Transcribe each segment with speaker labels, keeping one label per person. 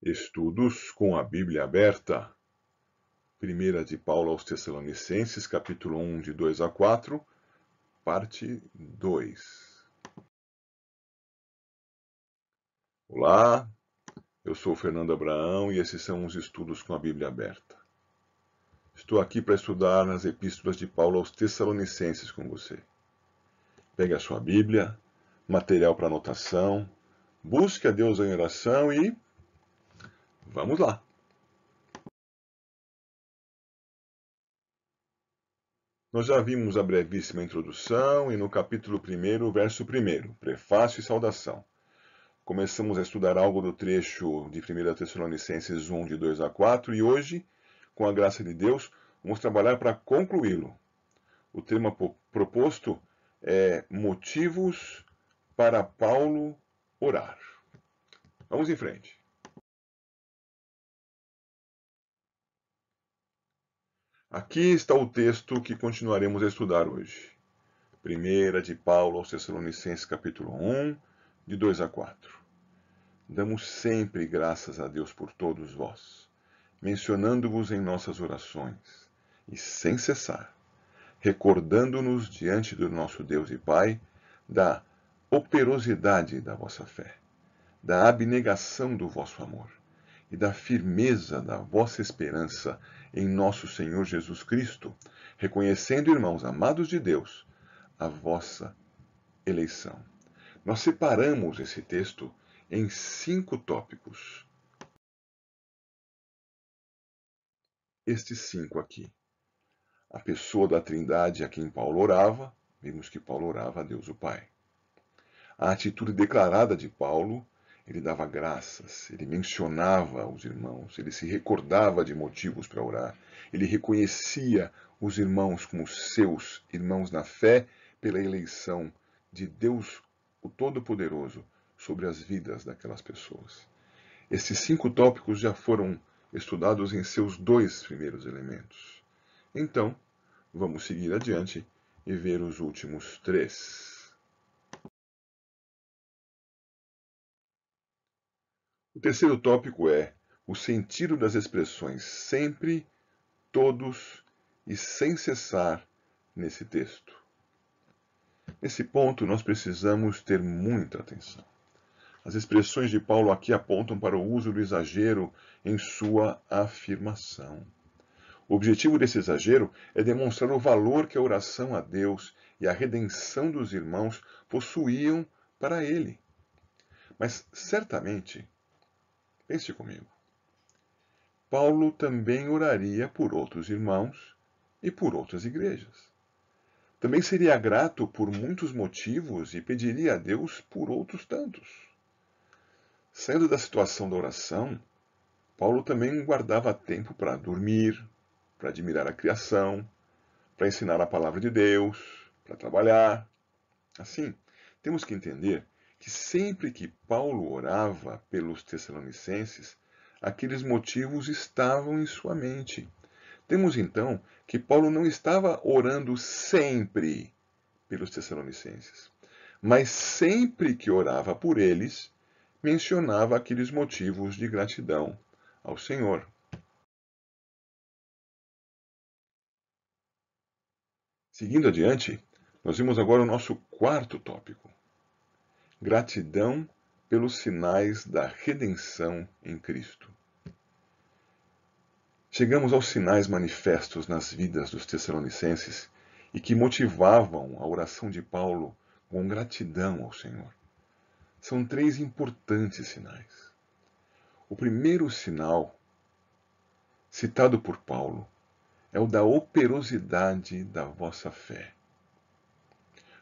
Speaker 1: Estudos com a Bíblia aberta. Primeira de Paulo aos Tessalonicenses, capítulo 1, de 2 a 4, parte 2. Olá, eu sou Fernando Abraão e esses são os estudos com a Bíblia aberta. Estou aqui para estudar as epístolas de Paulo aos Tessalonicenses com você. Pegue a sua Bíblia, material para anotação, busque a Deus em oração e Vamos lá! Nós já vimos a brevíssima introdução e no capítulo 1, verso 1, prefácio e saudação. Começamos a estudar algo do trecho de 1 Tessalonicenses 1, de 2 a 4, e hoje, com a graça de Deus, vamos trabalhar para concluí-lo. O tema proposto é Motivos para Paulo orar. Vamos em frente. Aqui está o texto que continuaremos a estudar hoje. Primeira de Paulo aos Tessalonicenses, capítulo 1, de 2 a 4. Damos sempre graças a Deus por todos vós, mencionando-vos em nossas orações, e sem cessar, recordando-nos diante do nosso Deus e Pai da operosidade da vossa fé, da abnegação do vosso amor e da firmeza da vossa esperança em nosso Senhor Jesus Cristo, reconhecendo, irmãos amados de Deus, a vossa eleição. Nós separamos esse texto em cinco tópicos. Estes cinco aqui. A pessoa da Trindade a quem Paulo orava, vimos que Paulo orava a Deus o Pai. A atitude declarada de Paulo ele dava graças, ele mencionava os irmãos, ele se recordava de motivos para orar, ele reconhecia os irmãos como seus irmãos na fé pela eleição de Deus, o Todo-Poderoso, sobre as vidas daquelas pessoas. Esses cinco tópicos já foram estudados em seus dois primeiros elementos. Então, vamos seguir adiante e ver os últimos três. O terceiro tópico é o sentido das expressões sempre, todos e sem cessar nesse texto. Nesse ponto, nós precisamos ter muita atenção. As expressões de Paulo aqui apontam para o uso do exagero em sua afirmação. O objetivo desse exagero é demonstrar o valor que a oração a Deus e a redenção dos irmãos possuíam para ele. Mas certamente Pense comigo. Paulo também oraria por outros irmãos e por outras igrejas. Também seria grato por muitos motivos e pediria a Deus por outros tantos. Saindo da situação da oração, Paulo também guardava tempo para dormir, para admirar a criação, para ensinar a palavra de Deus, para trabalhar. Assim, temos que entender que sempre que Paulo orava pelos Tessalonicenses, aqueles motivos estavam em sua mente. Temos então que Paulo não estava orando sempre pelos Tessalonicenses, mas sempre que orava por eles, mencionava aqueles motivos de gratidão ao Senhor. Seguindo adiante, nós vimos agora o nosso quarto tópico Gratidão pelos sinais da redenção em Cristo. Chegamos aos sinais manifestos nas vidas dos Tessalonicenses e que motivavam a oração de Paulo com gratidão ao Senhor. São três importantes sinais. O primeiro sinal, citado por Paulo, é o da operosidade da vossa fé.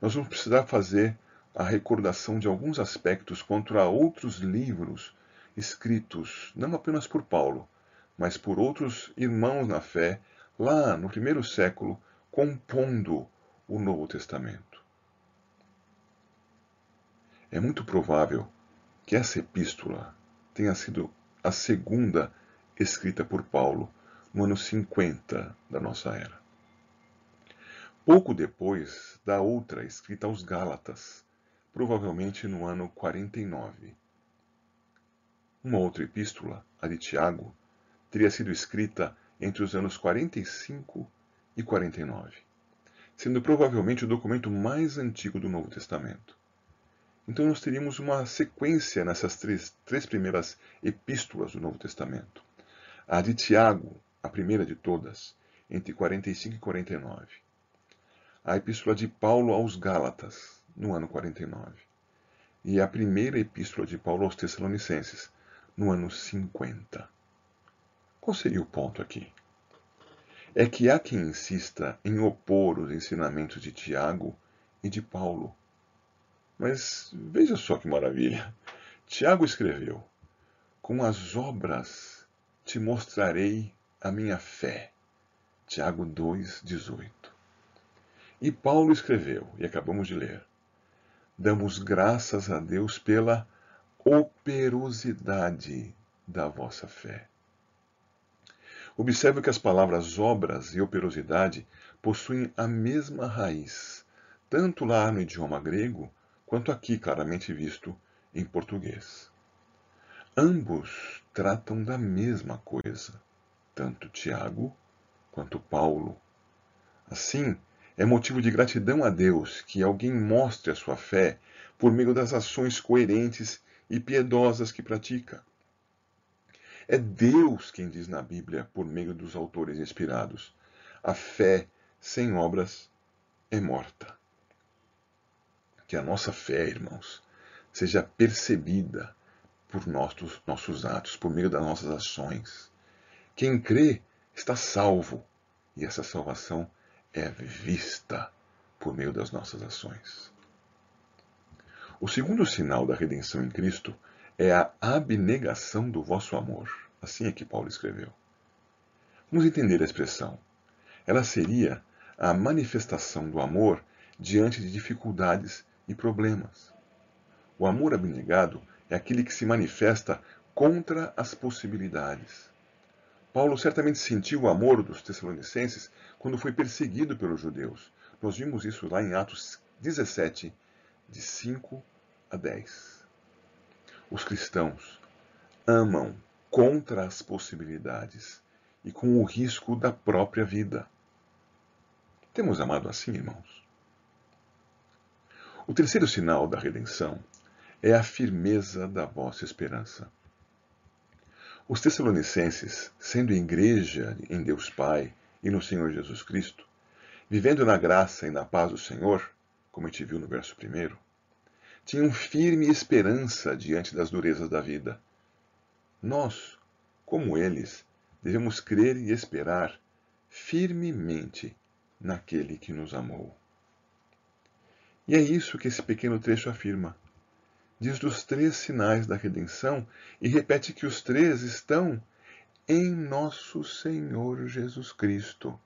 Speaker 1: Nós vamos precisar fazer a recordação de alguns aspectos contra outros livros escritos não apenas por Paulo, mas por outros irmãos na fé lá no primeiro século, compondo o Novo Testamento. É muito provável que essa epístola tenha sido a segunda escrita por Paulo no ano 50 da nossa era. Pouco depois da outra escrita aos Gálatas, provavelmente no ano 49. Uma outra epístola, a de Tiago, teria sido escrita entre os anos 45 e 49, sendo provavelmente o documento mais antigo do Novo Testamento. Então nós teríamos uma sequência nessas três, três primeiras epístolas do Novo Testamento. A de Tiago, a primeira de todas, entre 45 e 49. A epístola de Paulo aos Gálatas, no ano 49. E a primeira epístola de Paulo aos Tessalonicenses, no ano 50. Qual seria o ponto aqui? É que há quem insista em opor os ensinamentos de Tiago e de Paulo. Mas veja só que maravilha. Tiago escreveu: Com as obras te mostrarei a minha fé. Tiago 2,18. E Paulo escreveu, e acabamos de ler: Damos graças a Deus pela operosidade da vossa fé. Observe que as palavras obras e operosidade possuem a mesma raiz, tanto lá no idioma grego, quanto aqui claramente visto em português. Ambos tratam da mesma coisa, tanto Tiago quanto Paulo. Assim, é motivo de gratidão a Deus que alguém mostre a sua fé por meio das ações coerentes e piedosas que pratica. É Deus quem diz na Bíblia, por meio dos autores inspirados: a fé sem obras é morta. Que a nossa fé, irmãos, seja percebida por nossos, nossos atos, por meio das nossas ações. Quem crê está salvo, e essa salvação é vista por meio das nossas ações. O segundo sinal da redenção em Cristo é a abnegação do vosso amor. Assim é que Paulo escreveu. Vamos entender a expressão. Ela seria a manifestação do amor diante de dificuldades e problemas. O amor abnegado é aquele que se manifesta contra as possibilidades. Paulo certamente sentiu o amor dos Tessalonicenses quando foi perseguido pelos judeus. Nós vimos isso lá em Atos 17, de 5 a 10 os cristãos amam contra as possibilidades e com o risco da própria vida. Temos amado assim, irmãos? O terceiro sinal da redenção é a firmeza da vossa esperança. Os Tessalonicenses, sendo igreja em Deus Pai e no Senhor Jesus Cristo, vivendo na graça e na paz do Senhor, como a gente viu no verso primeiro, tinham firme esperança diante das durezas da vida. Nós, como eles, devemos crer e esperar firmemente naquele que nos amou. E é isso que esse pequeno trecho afirma. Diz dos três sinais da redenção e repete que os três estão em nosso Senhor Jesus Cristo.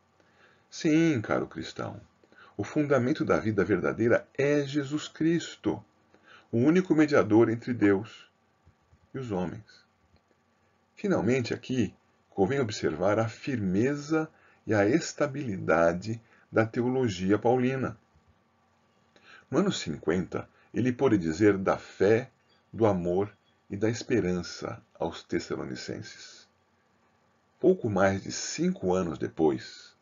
Speaker 1: Sim, caro cristão, o fundamento da vida verdadeira é Jesus Cristo o único mediador entre Deus e os homens. Finalmente, aqui, convém observar a firmeza e a estabilidade da teologia paulina. No ano 50, ele pôde dizer da fé, do amor e da esperança aos Tessalonicenses. Pouco mais de cinco anos depois,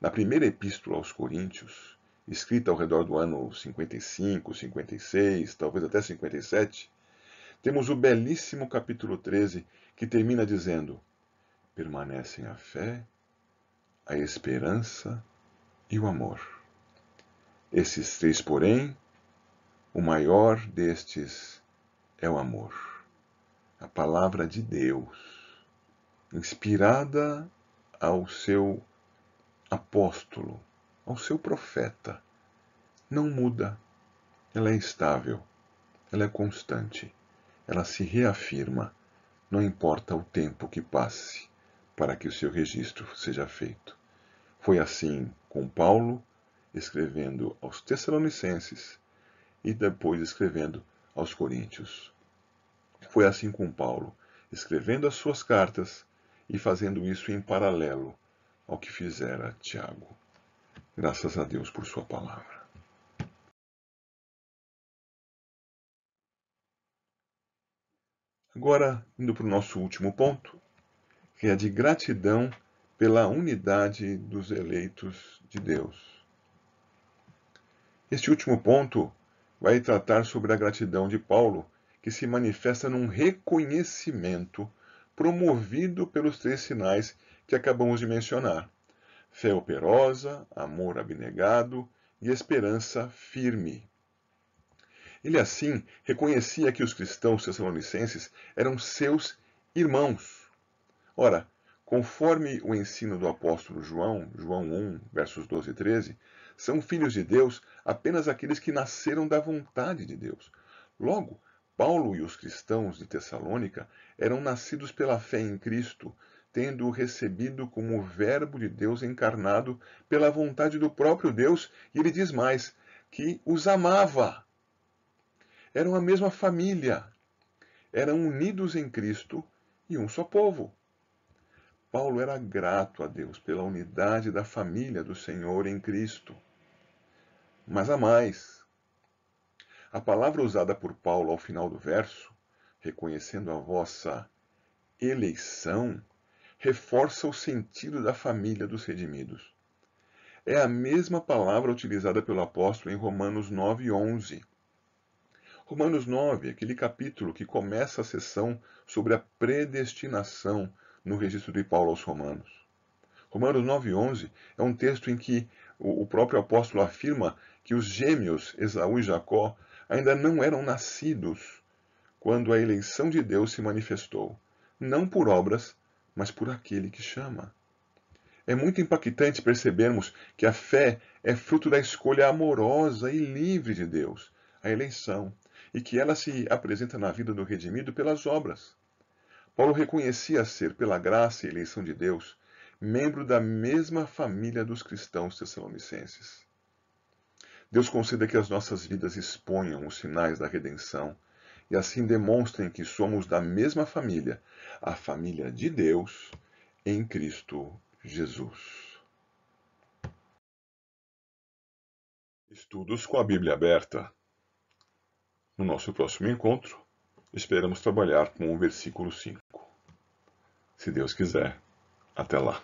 Speaker 1: na primeira epístola aos Coríntios, escrita ao redor do ano 55, 56, talvez até 57, temos o belíssimo capítulo 13 que termina dizendo: permanecem a fé, a esperança e o amor. Esses três, porém, o maior destes é o amor. A palavra de Deus, inspirada ao seu apóstolo, ao seu profeta, não muda. Ela é estável, ela é constante, ela se reafirma, não importa o tempo que passe para que o seu registro seja feito. Foi assim com Paulo, escrevendo aos Tessalonicenses e depois escrevendo aos Coríntios. Foi assim com Paulo, escrevendo as suas cartas e fazendo isso em paralelo ao que fizera Tiago. Graças a Deus por Sua palavra. Agora, indo para o nosso último ponto, que é de gratidão pela unidade dos eleitos de Deus. Este último ponto vai tratar sobre a gratidão de Paulo, que se manifesta num reconhecimento promovido pelos três sinais que acabamos de mencionar: fé operosa, amor abnegado e esperança firme. Ele assim reconhecia que os cristãos tessalonicenses eram seus irmãos. Ora, conforme o ensino do apóstolo João, João 1, versos 12 e 13, são filhos de Deus apenas aqueles que nasceram da vontade de Deus. Logo, Paulo e os cristãos de Tessalônica eram nascidos pela fé em Cristo, tendo-o recebido como o Verbo de Deus encarnado pela vontade do próprio Deus, e ele diz mais, que os amava eram a mesma família, eram unidos em Cristo e um só povo. Paulo era grato a Deus pela unidade da família do Senhor em Cristo. Mas há mais. A palavra usada por Paulo ao final do verso, reconhecendo a vossa eleição, reforça o sentido da família dos redimidos. É a mesma palavra utilizada pelo apóstolo em Romanos 9, 11 Romanos 9, aquele capítulo que começa a sessão sobre a predestinação no registro de Paulo aos Romanos. Romanos 9,11 é um texto em que o próprio apóstolo afirma que os gêmeos Esaú e Jacó ainda não eram nascidos quando a eleição de Deus se manifestou, não por obras, mas por aquele que chama. É muito impactante percebermos que a fé é fruto da escolha amorosa e livre de Deus, a eleição, e que ela se apresenta na vida do redimido pelas obras. Paulo reconhecia ser, pela graça e eleição de Deus, membro da mesma família dos cristãos tessalonicenses. Deus conceda que as nossas vidas exponham os sinais da redenção e assim demonstrem que somos da mesma família, a família de Deus em Cristo Jesus. Estudos com a Bíblia aberta. No nosso próximo encontro, esperamos trabalhar com o versículo 5. Se Deus quiser, até lá.